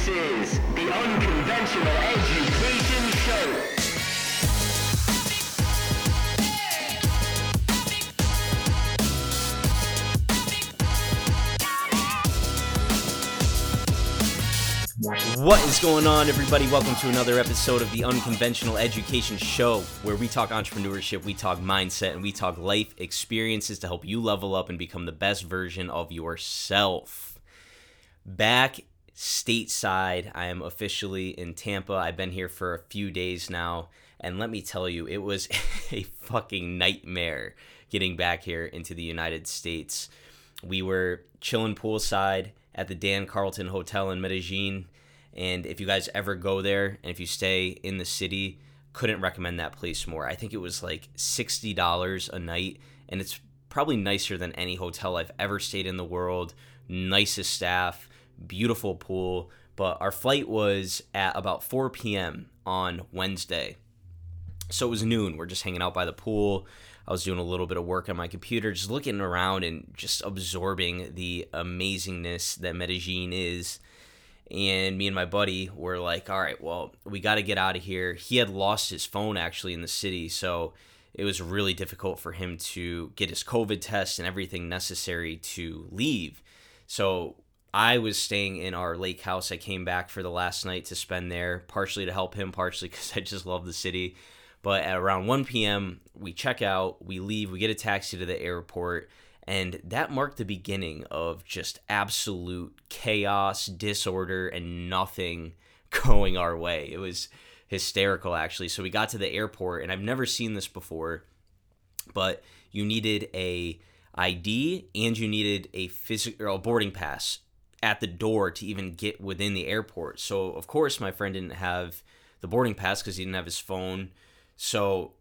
This is the Unconventional Education Show. What is going on, everybody? Welcome to another episode of the Unconventional Education Show, where we talk entrepreneurship, we talk mindset, and we talk life experiences to help you level up and become the best version of yourself. Back stateside, I am officially in Tampa. I've been here for a few days now, and let me tell you, it was a fucking nightmare getting back here into the United States. We were chilling poolside at the Dann Carlton Hotel in Medellin. And if you guys ever go there and if you stay in the city, couldn't recommend that place more. I think it was like $60 a night, and it's probably nicer than any hotel I've ever stayed in the world. Nicest staff, beautiful pool. But our flight was at about 4 p.m. on Wednesday. So it was noon. We're just hanging out by the pool. I was doing a little bit of work on my computer, just looking around and just absorbing the amazingness that Medellin is. And me and my buddy were like, all right, well, we got to get out of here. He had lost his phone actually in the city. So it was really difficult for him to get his COVID test and everything necessary to leave. So I was staying in our lake house. I came back for the last night to spend there, partially to help him, partially because I just love the city. But at around 1 p.m., we check out, we leave, we get a taxi to the airport, and that marked the beginning of just absolute chaos, disorder, and nothing going our way. It was hysterical, actually. So we got to the airport, and I've never seen this before, but you needed a ID and you needed a physical boarding pass at the door to even get within the airport. So of course, my friend didn't have the boarding pass because he didn't have his phone. So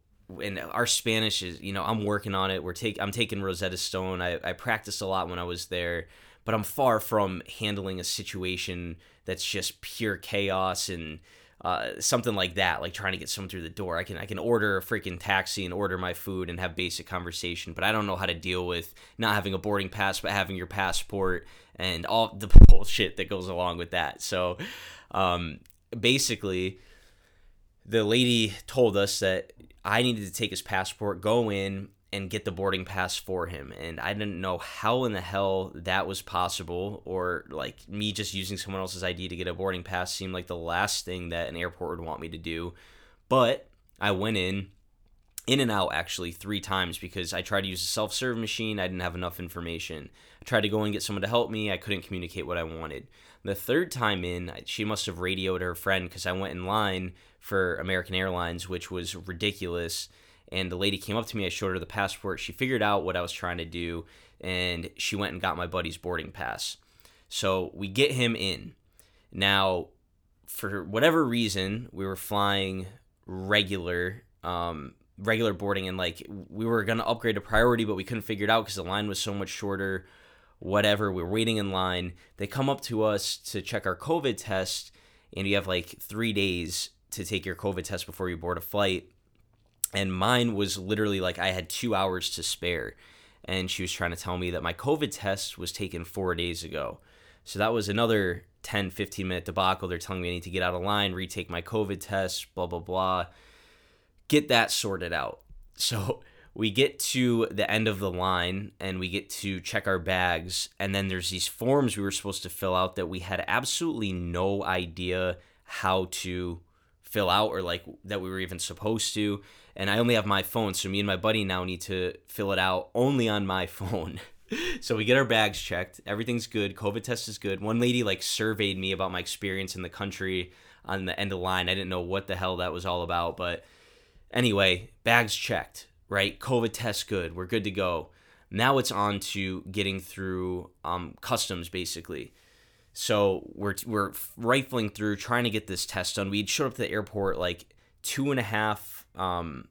and our Spanish is, you know, I'm working on it. We're take I'm taking Rosetta Stone. I, I practiced a lot when I was there, but I'm far from handling a situation that's just pure chaos and uh, something like that, like trying to get someone through the door. I can I can order a freaking taxi and order my food and have basic conversation, but I don't know how to deal with not having a boarding pass but having your passport and all the bullshit that goes along with that. So, um, basically, the lady told us that I needed to take his passport, go in, and get the boarding pass for him. And I didn't know how in the hell that was possible, or like me just using someone else's ID to get a boarding pass seemed like the last thing that an airport would want me to do. But I went in, in and out actually three times because I tried to use a self serve machine. I didn't have enough information. I tried to go and get someone to help me. I couldn't communicate what I wanted. The third time in, she must have radioed her friend because I went in line for American Airlines, which was ridiculous. And the lady came up to me. I showed her the passport. She figured out what I was trying to do, and she went and got my buddy's boarding pass. So we get him in. Now, for whatever reason, we were flying regular, um, regular boarding, and like we were gonna upgrade to priority, but we couldn't figure it out because the line was so much shorter. Whatever, we're waiting in line. They come up to us to check our COVID test, and you have like three days to take your COVID test before you board a flight. And mine was literally like I had two hours to spare. And she was trying to tell me that my COVID test was taken four days ago. So that was another 10, 15 minute debacle. They're telling me I need to get out of line, retake my COVID test, blah, blah, blah. Get that sorted out. So we get to the end of the line and we get to check our bags. And then there's these forms we were supposed to fill out that we had absolutely no idea how to fill out or like that we were even supposed to. And I only have my phone, so me and my buddy now need to fill it out only on my phone. so we get our bags checked. Everything's good. COVID test is good. One lady like surveyed me about my experience in the country on the end of the line. I didn't know what the hell that was all about, but anyway, bags checked, right? COVID test good. We're good to go. Now it's on to getting through um, customs basically. So we're we're rifling through trying to get this test done. We'd showed up to the airport like two and a half, um,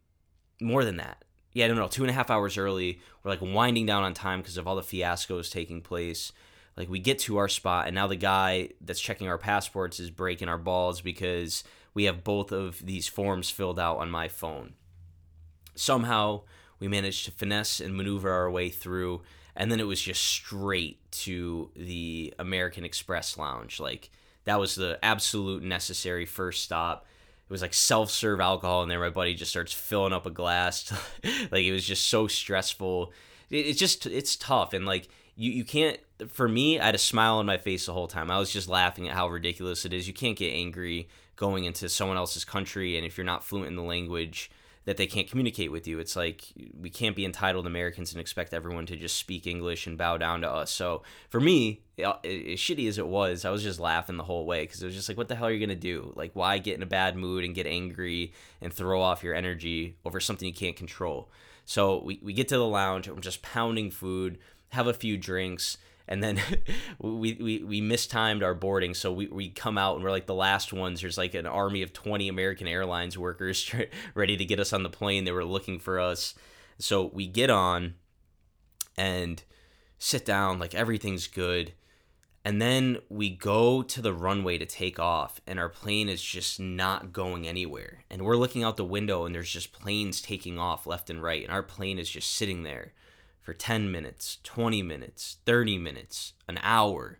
more than that. Yeah, no, no, two and a half hours early. We're like winding down on time because of all the fiascos taking place. Like we get to our spot, and now the guy that's checking our passports is breaking our balls because we have both of these forms filled out on my phone. Somehow we managed to finesse and maneuver our way through and then it was just straight to the American Express lounge. Like that was the absolute necessary first stop. It was like self serve alcohol, and then my buddy just starts filling up a glass. like it was just so stressful. It, it's just it's tough, and like you you can't. For me, I had a smile on my face the whole time. I was just laughing at how ridiculous it is. You can't get angry going into someone else's country, and if you're not fluent in the language, that they can't communicate with you. It's like we can't be entitled Americans and expect everyone to just speak English and bow down to us. So for me, as shitty as it was, I was just laughing the whole way because it was just like, what the hell are you gonna do? Like, why get in a bad mood and get angry and throw off your energy over something you can't control? So we, we get to the lounge, I'm just pounding food, have a few drinks, and then we, we we mistimed our boarding. So we, we come out and we're like the last ones. There's like an army of 20 american airlines workers ready to get us on the plane. They were looking for us. So we get on and sit down like everything's good. And then we go to the runway to take off and our plane is just not going anywhere. And we're looking out the window and there's just planes taking off left and right and our plane is just sitting there for 10 minutes, 20 minutes, 30 minutes, an hour.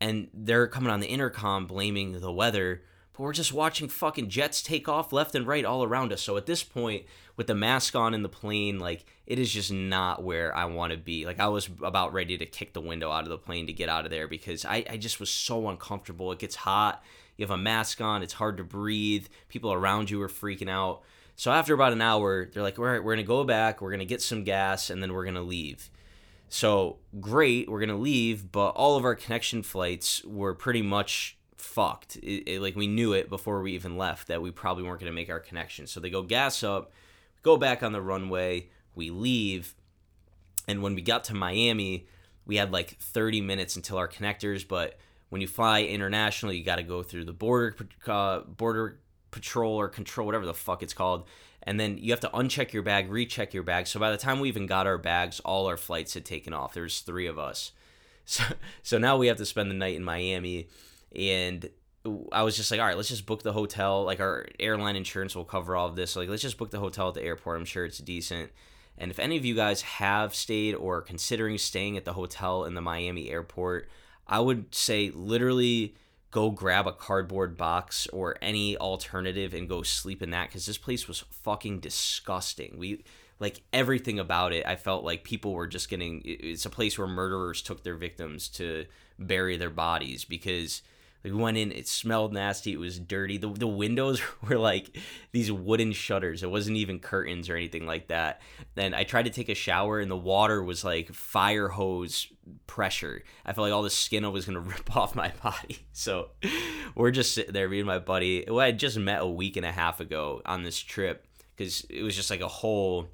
And they're coming on the intercom blaming the weather, but we're just watching fucking jets take off left and right all around us. So at this point, with the mask on in the plane, like it is just not where I want to be. Like I was about ready to kick the window out of the plane to get out of there because I, I just was so uncomfortable. It gets hot. You have a mask on, it's hard to breathe. People around you are freaking out. So after about an hour, they're like, all right, we're going to go back, we're going to get some gas, and then we're going to leave. So great, we're going to leave, but all of our connection flights were pretty much fucked. It, it, like we knew it before we even left that we probably weren't going to make our connection. So they go gas up, go back on the runway, we leave. And when we got to Miami, we had like 30 minutes until our connectors, but when you fly internationally, you got to go through the border uh, border patrol or control, whatever the fuck it's called. And then you have to uncheck your bag, recheck your bag. So by the time we even got our bags, all our flights had taken off. There's three of us. So, so now we have to spend the night in Miami. And I was just like, all right, let's just book the hotel. Like our airline insurance will cover all of this. So like, let's just book the hotel at the airport. I'm sure it's decent. And if any of you guys have stayed or considering staying at the hotel in the Miami airport, I would say literally go grab a cardboard box or any alternative and go sleep in that because this place was fucking disgusting. We like everything about it. I felt like people were just getting. It's a place where murderers took their victims to bury their bodies because we went in, it smelled nasty, it was dirty. The, the windows were like these wooden shutters. It wasn't even curtains or anything like that. Then I tried to take a shower and the water was like fire hose pressure. I felt like all the skin was gonna rip off my body. So we're just sitting there, me and my buddy, who I had just met a week and a half ago on this trip, because it was just like a whole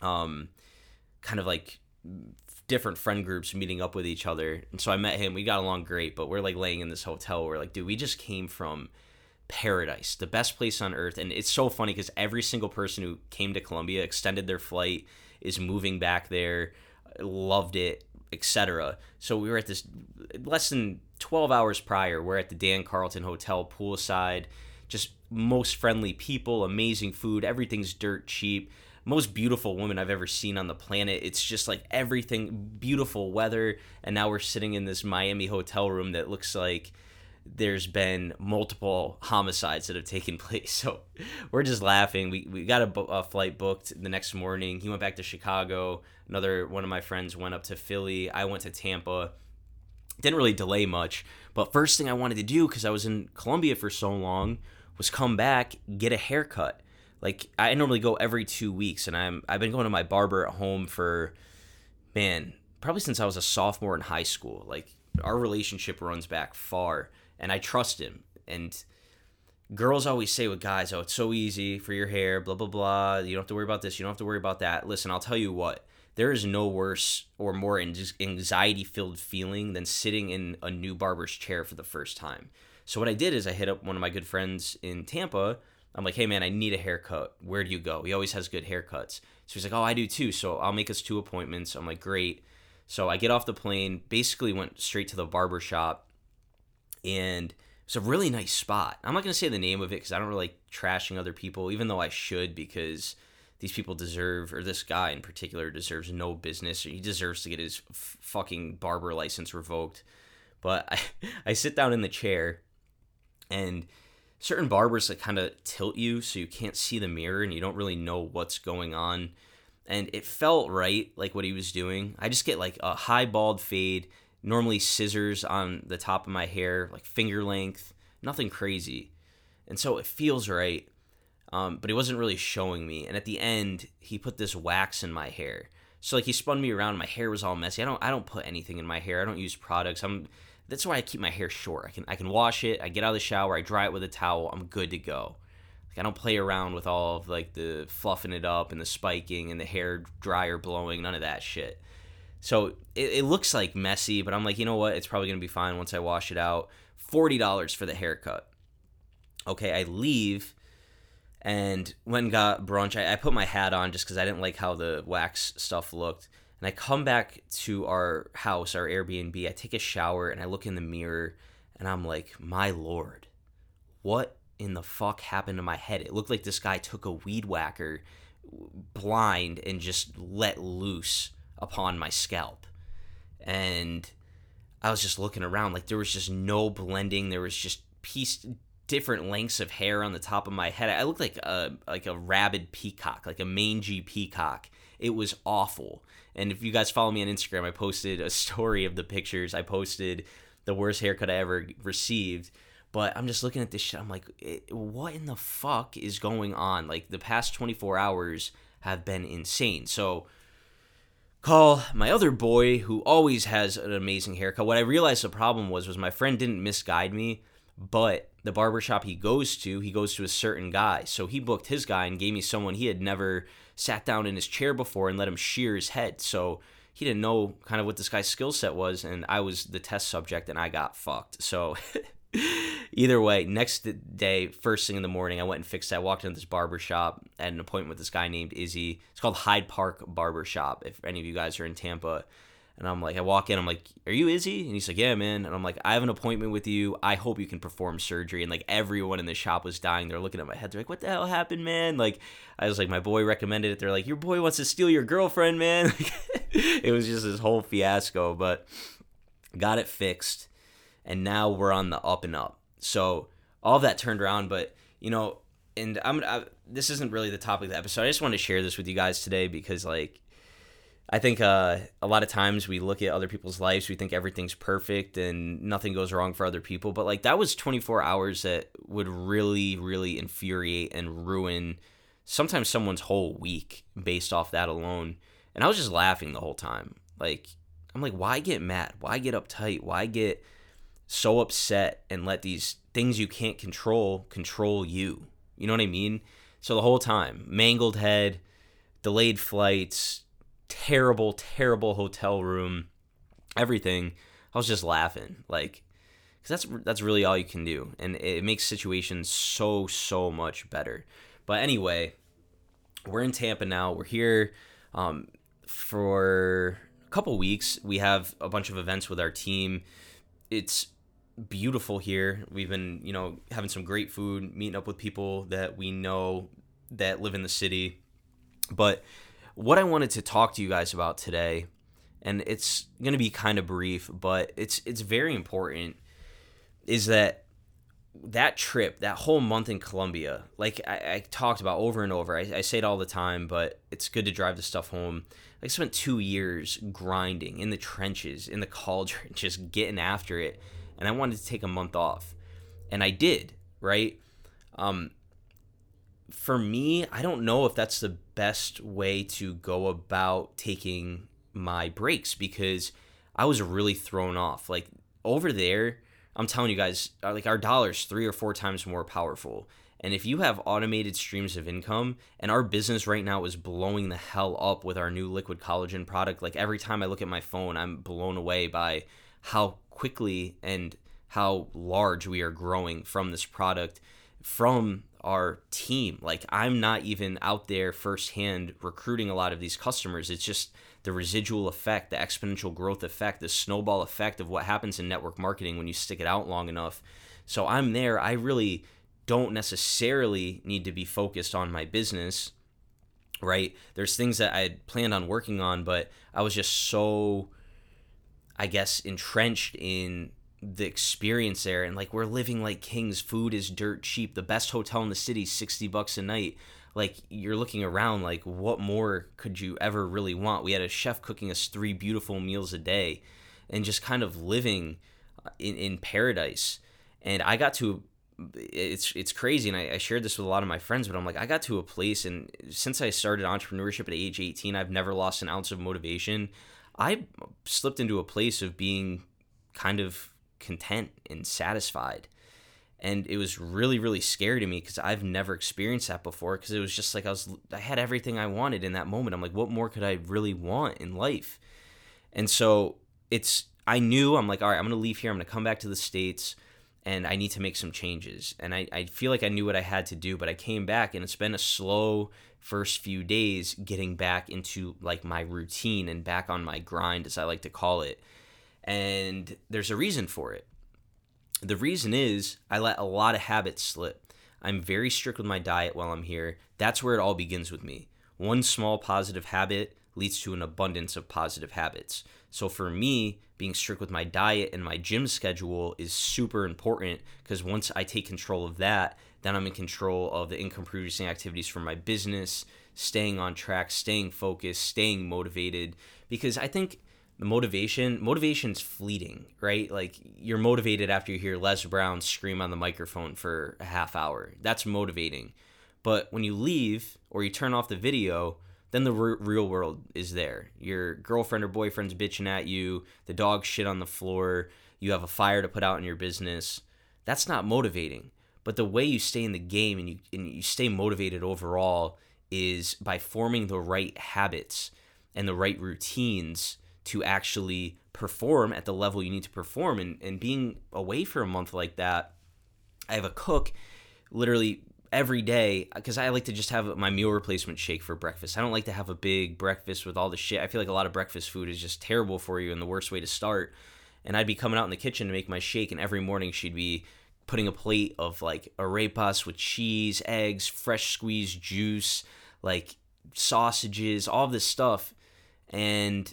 um kind of like different friend groups meeting up with each other. And so I met him. We got along great, but we're like laying in this hotel. We're like, dude, we just came from paradise, the best place on earth. And it's so funny because every single person who came to Colombia extended their flight, is moving back there, loved it, etc. So we were at this less than 12 hours prior. We're at the Dann Carlton Hotel poolside. Just most friendly people, amazing food, everything's dirt cheap most beautiful woman I've ever seen on the planet. It's just like everything, beautiful weather, and now we're sitting in this Miami hotel room that looks like there's been multiple homicides that have taken place. So we're just laughing. We, we got a, a, flight booked the next morning. He went back to Chicago. Another one of my friends went up to Philly. I went to Tampa. Didn't really delay much. But first thing I wanted to do, because I was in Colombia for so long, was come back, get a haircut like I normally go every two weeks, and I'm I've been going to my barber at home for man probably since I was a sophomore in high school. Like our relationship runs back far, and I trust him. And girls always say with guys, "Oh, it's so easy for your hair, blah blah blah. You don't have to worry about this. You don't have to worry about that." Listen, I'll tell you what. There is no worse or more anxiety filled feeling than sitting in a new barber's chair for the first time. So, what I did is I hit up one of my good friends in Tampa I'm like, hey man, I need a haircut. Where do you go? He always has good haircuts. So he's like, oh, I do too. So I'll make us two appointments. I'm like, great. So I get off the plane, basically went straight to the barber shop, and it's a really nice spot. I'm not gonna say the name of it because I don't really like trashing other people, even though I should because these people deserve, or this guy in particular deserves no business. He deserves to get his f- fucking barber license revoked. But I, I sit down in the chair and certain barbers that kind of tilt you so you can't see the mirror and you don't really know what's going on. And it felt right, like what he was doing. I just get like a high bald fade, normally scissors on the top of my hair, like finger length, nothing crazy. And so it feels right. Um, but he wasn't really showing me. And at the end, he put this wax in my hair. So like he spun me around, my hair was all messy. I don't I don't put anything in my hair. I don't use products. I'm that's why I keep my hair short. I can I can wash it. I get out of the shower. I dry it with a towel. I'm good to go. Like I don't play around with all of like the fluffing it up and the spiking and the hair dryer blowing. None of that shit. So it, it looks like messy, but I'm like, you know what? It's probably gonna be fine once I wash it out. Forty dollars for the haircut. Okay, I leave and when got brunch. I, I put my hat on just because I didn't like how the wax stuff looked. And I come back to our house, our Airbnb. I take a shower and I look in the mirror and I'm like, my lord, what in the fuck happened to my head? It looked like this guy took a weed whacker blind and just let loose upon my scalp. And I was just looking around like there was just no blending. There was just piece different lengths of hair on the top of my head. I looked like a like a rabid peacock, like a mangy peacock. It was awful. And if you guys follow me on Instagram, I posted a story of the pictures. I posted the worst haircut I ever received. But I'm just looking at this shit. I'm like, what in the fuck is going on? Like the past 24 hours have been insane. So call my other boy who always has an amazing haircut. What I realized the problem was was my friend didn't misguide me, but the barbershop he goes to, he goes to a certain guy. So he booked his guy and gave me someone he had never sat down in his chair before and let him shear his head. So he didn't know kind of what this guy's skill set was, and I was the test subject and I got fucked. So either way, next day, first thing in the morning, I went and fixed that. I walked into this barber shop, had an appointment with this guy named Izzy. It's called Hyde Park Barber Shop. If any of you guys are in Tampa, and I'm like, I walk in, I'm like, Are you Izzy? And he's like, Yeah, man. And I'm like, I have an appointment with you. I hope you can perform surgery. And like everyone in the shop was dying. They're looking at my head. They're like, What the hell happened, man? Like, I was like, My boy recommended it. They're like, Your boy wants to steal your girlfriend, man. it was just this whole fiasco, but got it fixed. And now we're on the up and up. So all that turned around, but you know, and I'm I, this isn't really the topic of the episode. I just wanted to share this with you guys today because like I think uh, a lot of times we look at other people's lives, we think everything's perfect and nothing goes wrong for other people. But like that was 24 hours that would really, really infuriate and ruin sometimes someone's whole week based off that alone. And I was just laughing the whole time. Like, I'm like, why get mad? Why get uptight? Why get so upset and let these things you can't control control you? You know what I mean? So the whole time, mangled head, delayed flights, terrible, terrible hotel room, everything. I was just laughing, like, because that's that's really all you can do, and it makes situations so so much better. But anyway, we're in Tampa now. We're here um, for a couple weeks. We have a bunch of events with our team. It's beautiful here. We've been, you know, having some great food, meeting up with people that we know that live in the city. But what I wanted to talk to you guys about today, and it's going to be kind of brief, but it's it's very important, is that that trip, that whole month in Colombia, like I, I talked about over and over, I, I, say it all the time, but it's good to drive the stuff home. I spent two years grinding in the trenches, in the cauldron, just getting after it, and I wanted to take a month off, and I did, right? Um, for me, I don't know if that's the best way to go about taking my breaks because I was really thrown off. Like over there, I'm telling you guys, uh, like our dollar's three or four times more powerful. And if you have automated streams of income, and our business right now is blowing the hell up with our new liquid collagen product, like every time I look at my phone, I'm blown away by how quickly and how large we are growing from this product from our team. Like I'm not even out there firsthand recruiting a lot of these customers. It's just the residual effect, the exponential growth effect, the snowball effect of what happens in network marketing when you stick it out long enough. So I'm there. I really don't necessarily need to be focused on my business, right? There's things that I had planned on working on, but I was just so, I guess, entrenched in the experience there and like we're living like kings food is dirt cheap the best hotel in the city 60 bucks a night. Like you're looking around like what more could you ever really want? We had a chef cooking us three beautiful meals a day and just kind of living uh, in, in paradise. And i got to it's it's crazy and I, I shared this with a lot of my friends but i'm like i got to a place and since i started entrepreneurship at age 18 i've never lost an ounce of motivation. I slipped into a place of being kind of content and satisfied. And it was really really scary to me because i've never experienced that before because it was just like i was i had everything i wanted in that moment. I'm like what more could i really want in life? And so it's i knew i'm like all right i'm gonna leave here. I'm gonna come back to the states and i need to make some changes. And i, I feel like i knew what i had to do but i came back and it's been a slow first few days getting back into like my routine and back on my grind as i like to call it and there's a reason for it the reason is I let a lot of habits slip. I'm very strict with my diet while I'm here. That's where it all begins with me. One small positive habit leads to an abundance of positive habits. So for me, being strict with my diet and my gym schedule is super important because once I take control of that, then I'm in control of the income producing activities for my business, staying on track, staying focused, staying motivated. Because I think the motivation motivation's fleeting right? Like you're motivated after you hear les brown scream on the microphone for a half hour. That's motivating. But when you leave or you turn off the video then the r- real world is there. Your girlfriend or boyfriend's bitching at you. The dog shit on the floor. You have a fire to put out in your business. That's not motivating. But the way you stay in the game and you, and you stay motivated overall is by forming the right habits and the right routines to actually perform at the level you need to perform. And, and being away for a month like that i have a cook literally every day because i like to just have my meal replacement shake for breakfast. I don't like to have a big breakfast with all the shit. I feel like a lot of breakfast food is just terrible for you and the worst way to start. And i'd be coming out in the kitchen to make my shake and every morning she'd be putting a plate of like arepas with cheese eggs fresh squeezed juice like sausages all this stuff. And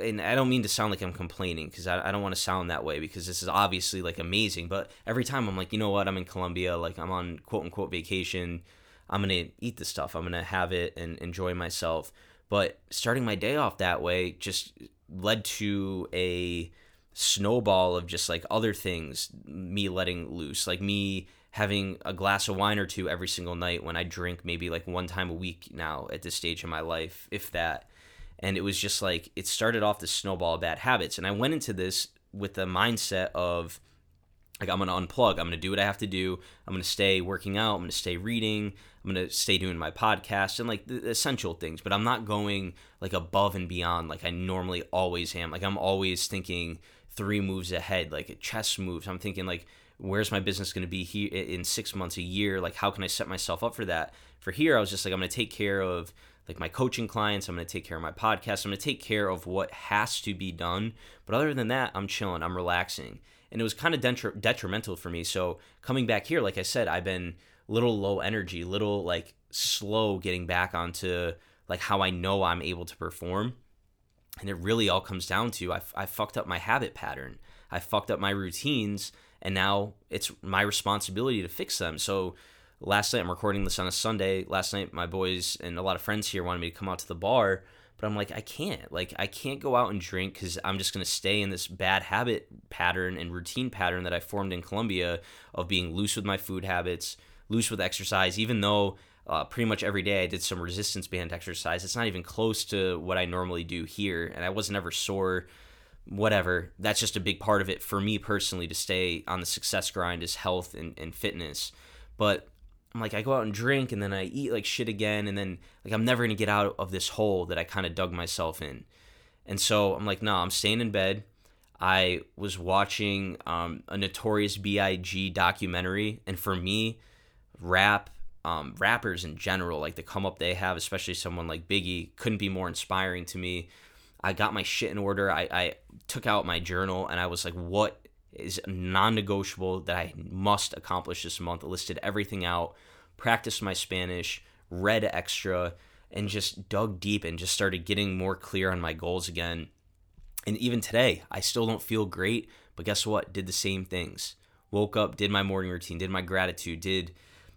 and I don't mean to sound like I'm complaining because I, I don't want to sound that way because this is obviously like amazing. But every time I'm like, you know what, I'm in Colombia, like I'm on quote unquote vacation. I'm gonna eat the stuff. I'm gonna have it and enjoy myself. But starting my day off that way just led to a snowball of just like other things, me letting loose, like me having a glass of wine or two every single night when I drink maybe like one time a week now at this stage in my life, if that and it was just like it started off this snowball of bad habits. And i went into this with the mindset of like i'm gonna unplug. I'm gonna do what i have to do. I'm gonna stay working out. I'm gonna stay reading. I'm gonna stay doing my podcast and like the essential things. But i'm not going like above and beyond like i normally always am. Like i'm always thinking three moves ahead like chess moves. I'm thinking like where's my business going to be here in six months a year? Like how can i set myself up for that? For here i was just like i'm going to take care of like my coaching clients. I'm going to take care of my podcast. I'm going to take care of what has to be done. But other than that, I'm chilling. I'm relaxing. And it was kind of detri- detrimental for me. So coming back here, like I said, I've been a little low energy, little like slow getting back onto like how I know I'm able to perform. And it really all comes down to I, I fucked up my habit pattern. I fucked up my routines. And now it's my responsibility to fix them. So last night I'm recording this on a Sunday. Last night my boys and a lot of friends here wanted me to come out to the bar, but I'm like I can't. Like I can't go out and drink cuz I'm just going to stay in this bad habit pattern and routine pattern that I formed in Colombia of being loose with my food habits, loose with exercise even though uh, pretty much every day I did some resistance band exercise. It's not even close to what I normally do here and I wasn't ever sore whatever that's just a big part of it for me personally to stay on the success grind is health and, and fitness but I'm like I go out and drink and then I eat like shit again and then like I'm never gonna get out of this hole that I kind of dug myself in. And so I'm like, no, I'm staying in bed. I was watching um, a Notorious B.I.G. documentary, and for me, rap, um, rappers in general, like the come up they have, especially someone like Biggie, couldn't be more inspiring to me. I got my shit in order. I, I took out my journal and I was like, what is non-negotiable that I must accomplish this month. I listed everything out, practiced my Spanish, read extra, and just dug deep and just started getting more clear on my goals again. And even today, I still don't feel great, But guess what? Did the same things. Woke up, did my morning routine, did my gratitude, did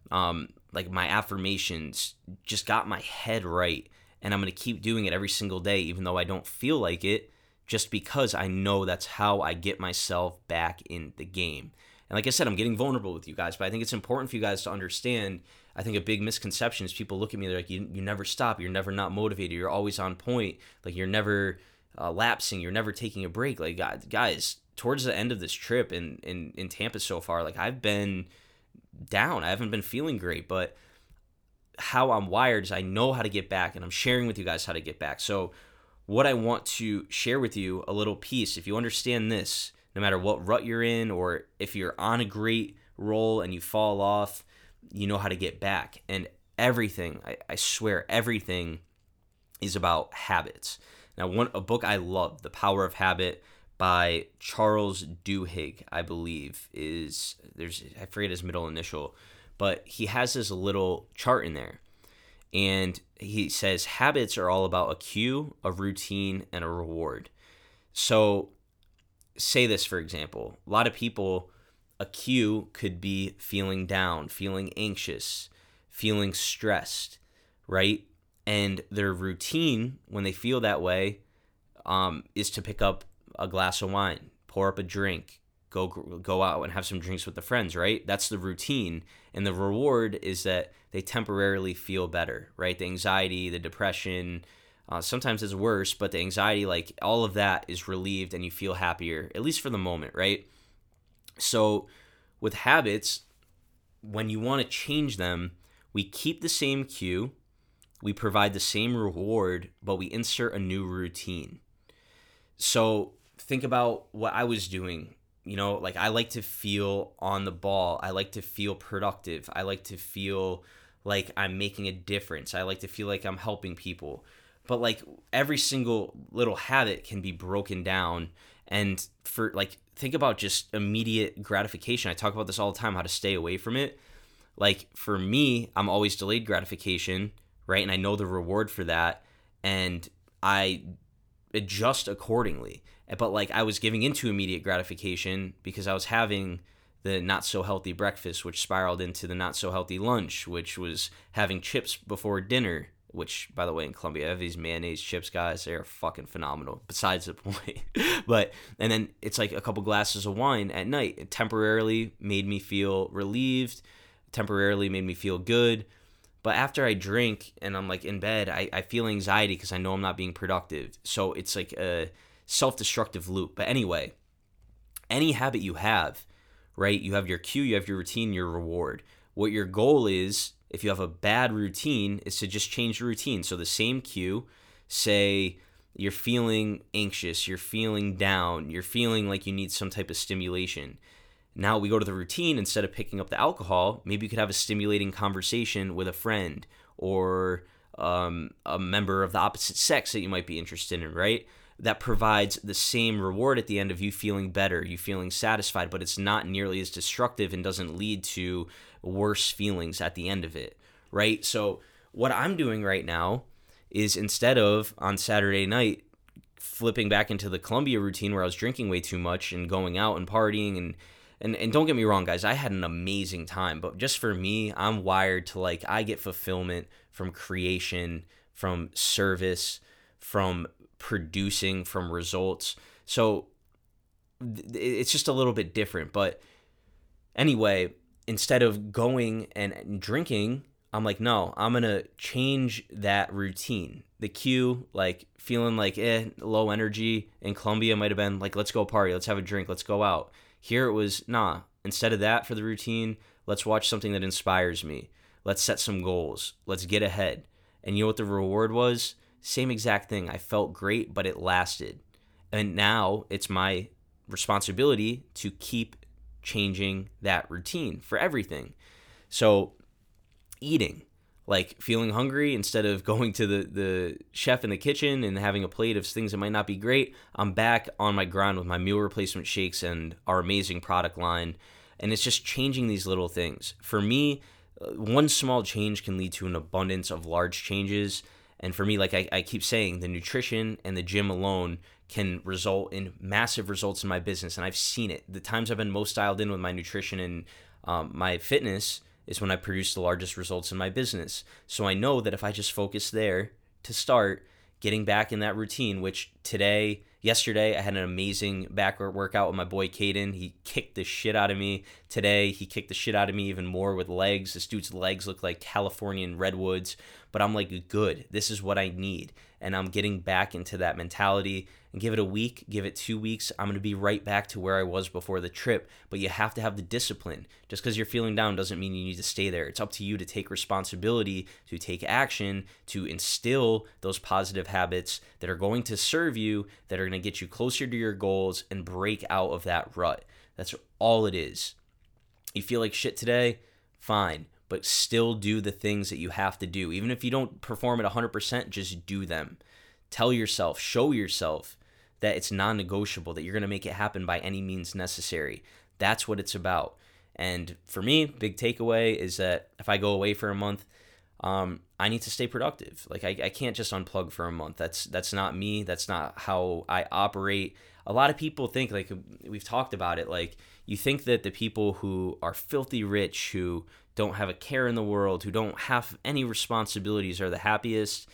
um, like my affirmations, just got my head right. And I'm going to keep doing it every single day, even though I don't feel like it, just because I know that's how I get myself back in the game. And like I said, I'm getting vulnerable with you guys, but I think it's important for you guys to understand. I think a big misconception is people look at me, they're like, you, you never stop, you're never not motivated, you're always on point, like you're never uh, lapsing, you're never taking a break. Like, guys, towards the end of this trip in, in, in Tampa so far, like I've been down, I haven't been feeling great, but how I'm wired is I know how to get back, and I'm sharing with you guys how to get back. So, what I want to share with you a little piece, if you understand this, no matter what rut you're in or if you're on a great roll and you fall off, you know how to get back. And everything, I, I swear, everything is about habits. Now, one a book I love, The Power of Habit by Charles Duhigg, I believe, is there's I forget his middle initial, but he has this little chart in there. And he says habits are all about a cue, a routine, and a reward. So say this for example. A lot of people a cue could be feeling down feeling anxious feeling stressed right? And their routine when they feel that way um, is to pick up a glass of wine pour up a drink go go out and have some drinks with the friends right? That's the routine and the reward is that they temporarily feel better right the anxiety the depression uh, sometimes it's worse, but the anxiety, like all of that, is relieved and you feel happier, at least for the moment, right? So, with habits, when you want to change them, we keep the same cue, we provide the same reward, but we insert a new routine. So, think about what I was doing. You know, like I like to feel on the ball, I like to feel productive, I like to feel like I'm making a difference, I like to feel like I'm helping people. But like every single little habit can be broken down. And for like think about just immediate gratification. I talk about this all the time how to stay away from it. Like for me i'm always delayed gratification right? And i know the reward for that. And i adjust accordingly. But like i was giving into immediate gratification because i was having the not so healthy breakfast which spiraled into the not so healthy lunch which was having chips before dinner which by the way in Colombia I have these mayonnaise chips guys. They're fucking phenomenal besides the point. But and then it's like a couple glasses of wine at night. It temporarily made me feel relieved temporarily made me feel good but after I drink and I'm like in bed I, I feel anxiety because I know I'm not being productive so it's like a self-destructive loop but anyway any habit you have right you have your cue you have your routine your reward what your goal is if you have a bad routine is to just change the routine. So the same cue, say you're feeling anxious, you're feeling down, you're feeling like you need some type of stimulation. Now we go to the routine instead of picking up the alcohol, maybe you could have a stimulating conversation with a friend or um, a member of the opposite sex that you might be interested in, right? That provides the same reward at the end of you feeling better, you feeling satisfied, but it's not nearly as destructive and doesn't lead to worse feelings at the end of it, right? So, what I'm doing right now is instead of on Saturday night flipping back into the Colombia routine where I was drinking way too much and going out and partying and and, and don't get me wrong guys i had an amazing time but just for me i'm wired to like i get fulfillment from creation from service from producing from results so it's just a little bit different but anyway instead of going and drinking, I'm like, no, I'm gonna change that routine. The cue, like feeling like eh, low energy in Colombia might have been like, let's go party, let's have a drink, let's go out. Here it was, nah. Instead of that for the routine, let's watch something that inspires me. Let's set some goals. Let's get ahead. And you know what the reward was? Same exact thing. I felt great, but it lasted. And now it's my responsibility to keep changing that routine for everything. So, eating, like feeling hungry instead of going to the, the chef in the kitchen and having a plate of things that might not be great, I'm back on my grind with my meal replacement shakes and our amazing product line. And it's just changing these little things. For me, uh, one small change can lead to an abundance of large changes. And for me, like I, I keep saying, the nutrition and the gym alone can result in massive results in my business. And I've seen it. The times I've been most dialed in with my nutrition and um, my fitness is when I produce the largest results in my business. So I know that if I just focus there to start getting back in that routine, which today, yesterday, I had an amazing back workout with my boy Caden. He kicked the shit out of me. Today, he kicked the shit out of me even more with legs. This dude's legs look like Californian redwoods, but I'm like, good. This is what I need. And I'm getting back into that mentality and give it a week, give it two weeks, I'm going to be right back to where I was before the trip. But you have to have the discipline. Just because you're feeling down doesn't mean you need to stay there. It's up to you to take responsibility, to take action, to instill those positive habits that are going to serve you, that are going to get you closer to your goals and break out of that rut. That's all it is. You feel like shit today? Fine but still do the things that you have to do. Even if you don't perform at 100%, just do them. Tell yourself, show yourself that it's non negotiable, that you're going to make it happen by any means necessary. That's what it's about. And for me, big takeaway is that if I go away for a month, um, I need to stay productive. Like I, I can't just unplug for a month. That's that's not me. That's not how I operate. A lot of people think like we've talked about it. Like you think that the people who are filthy rich, who don't have a care in the world, who don't have any responsibilities, are the happiest.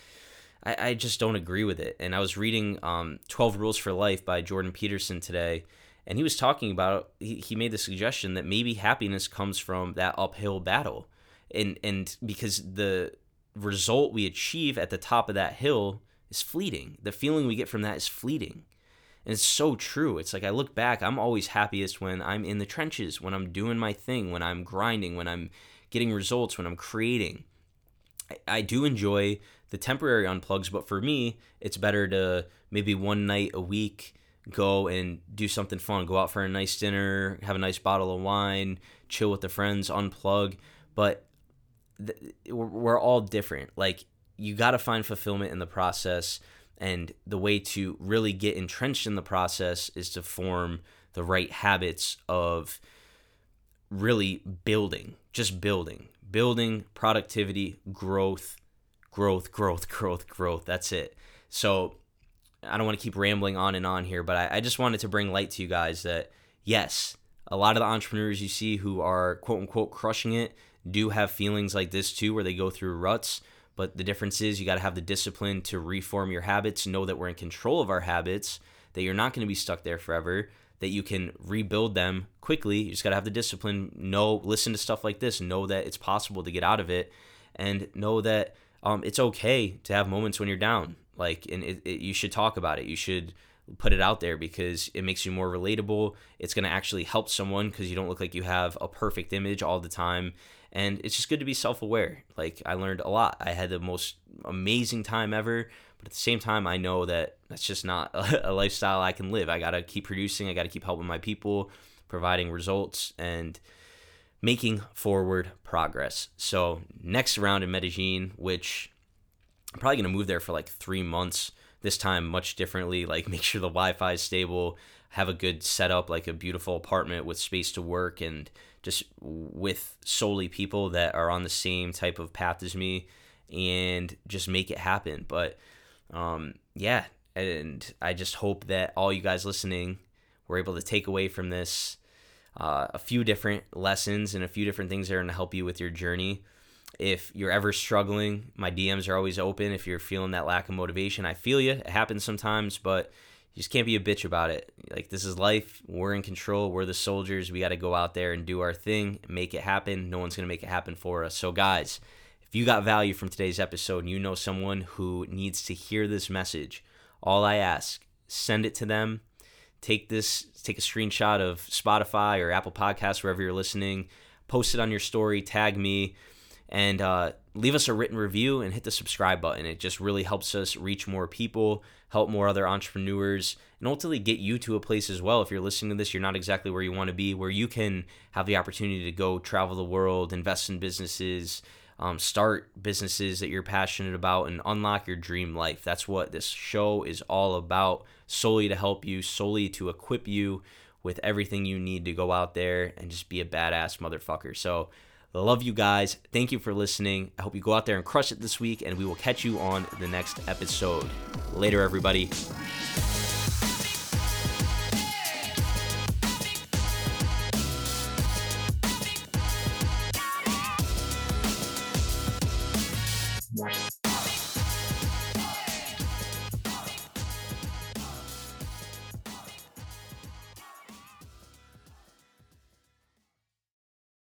I, I just don't agree with it. And I was reading um, 12 Rules for Life by Jordan Peterson today, and he was talking about, he, he made the suggestion that maybe happiness comes from that uphill battle. And, and because the result we achieve at the top of that hill is fleeting, the feeling we get from that is fleeting. And it's so true. It's like I look back, I'm always happiest when I'm in the trenches, when I'm doing my thing, when I'm grinding, when I'm getting results, when I'm creating. I, I do enjoy the temporary unplugs, but for me, it's better to maybe one night a week go and do something fun, go out for a nice dinner, have a nice bottle of wine, chill with the friends, unplug. But th- we're all different. Like, you got to find fulfillment in the process. And the way to really get entrenched in the process is to form the right habits of really building, just building, building productivity, growth, growth, growth, growth, growth. That's it. So I don't want to keep rambling on and on here, but I, I, just wanted to bring light to you guys that yes, a lot of the entrepreneurs you see who are quote unquote crushing it do have feelings like this too, where they go through ruts. But the difference is you got to have the discipline to reform your habits, know that we're in control of our habits, that you're not going to be stuck there forever, that you can rebuild them quickly. You just got to have the discipline, know, listen to stuff like this, know that it's possible to get out of it, and know that um, it's okay to have moments when you're down. Like, and it, it, you should talk about it. You should put it out there because it makes you more relatable. It's going to actually help someone because you don't look like you have a perfect image all the time. And it's just good to be self aware. Like, I learned a lot. I had the most amazing time ever. But at the same time, I know that that's just not a, lifestyle I can live. I got to keep producing, I got to keep helping my people, providing results. And making forward progress. So next round in Medellin, which I'm probably gonna move there for like three months. This time, much differently. Like make sure the Wi-Fi is stable, have a good setup, like a beautiful apartment with space to work, and just with solely people that are on the same type of path as me, and just make it happen. But um, yeah, and I just hope that all you guys listening were able to take away from this uh, a few different lessons and a few different things that are going to help you with your journey. If you're ever struggling, my DMs are always open. If you're feeling that lack of motivation, I feel you. It happens sometimes, but you just can't be a bitch about it. Like, this is life. We're in control. We're the soldiers. We got to go out there and do our thing, make it happen. No one's to make it happen for us. So, guys, if you got value from today's episode and you know someone who needs to hear this message, all I ask, send it to them take this take a screenshot of Spotify or Apple Podcasts wherever you're listening, post it on your story, tag me, and uh, leave us a written review and hit the subscribe button. It just really helps us reach more people, help more other entrepreneurs, and ultimately get you to a place as well. If you're listening to this, you're not exactly where you want to be, where you can have the opportunity to go travel the world, invest in businesses, um, start businesses that you're passionate about and unlock your dream life. That's what this show is all about, solely to help you, solely to equip you with everything you need to go out there and just be a badass motherfucker. So, love you guys. Thank you for listening. I hope you go out there and crush it this week, and we will catch you on the next episode. Later, everybody.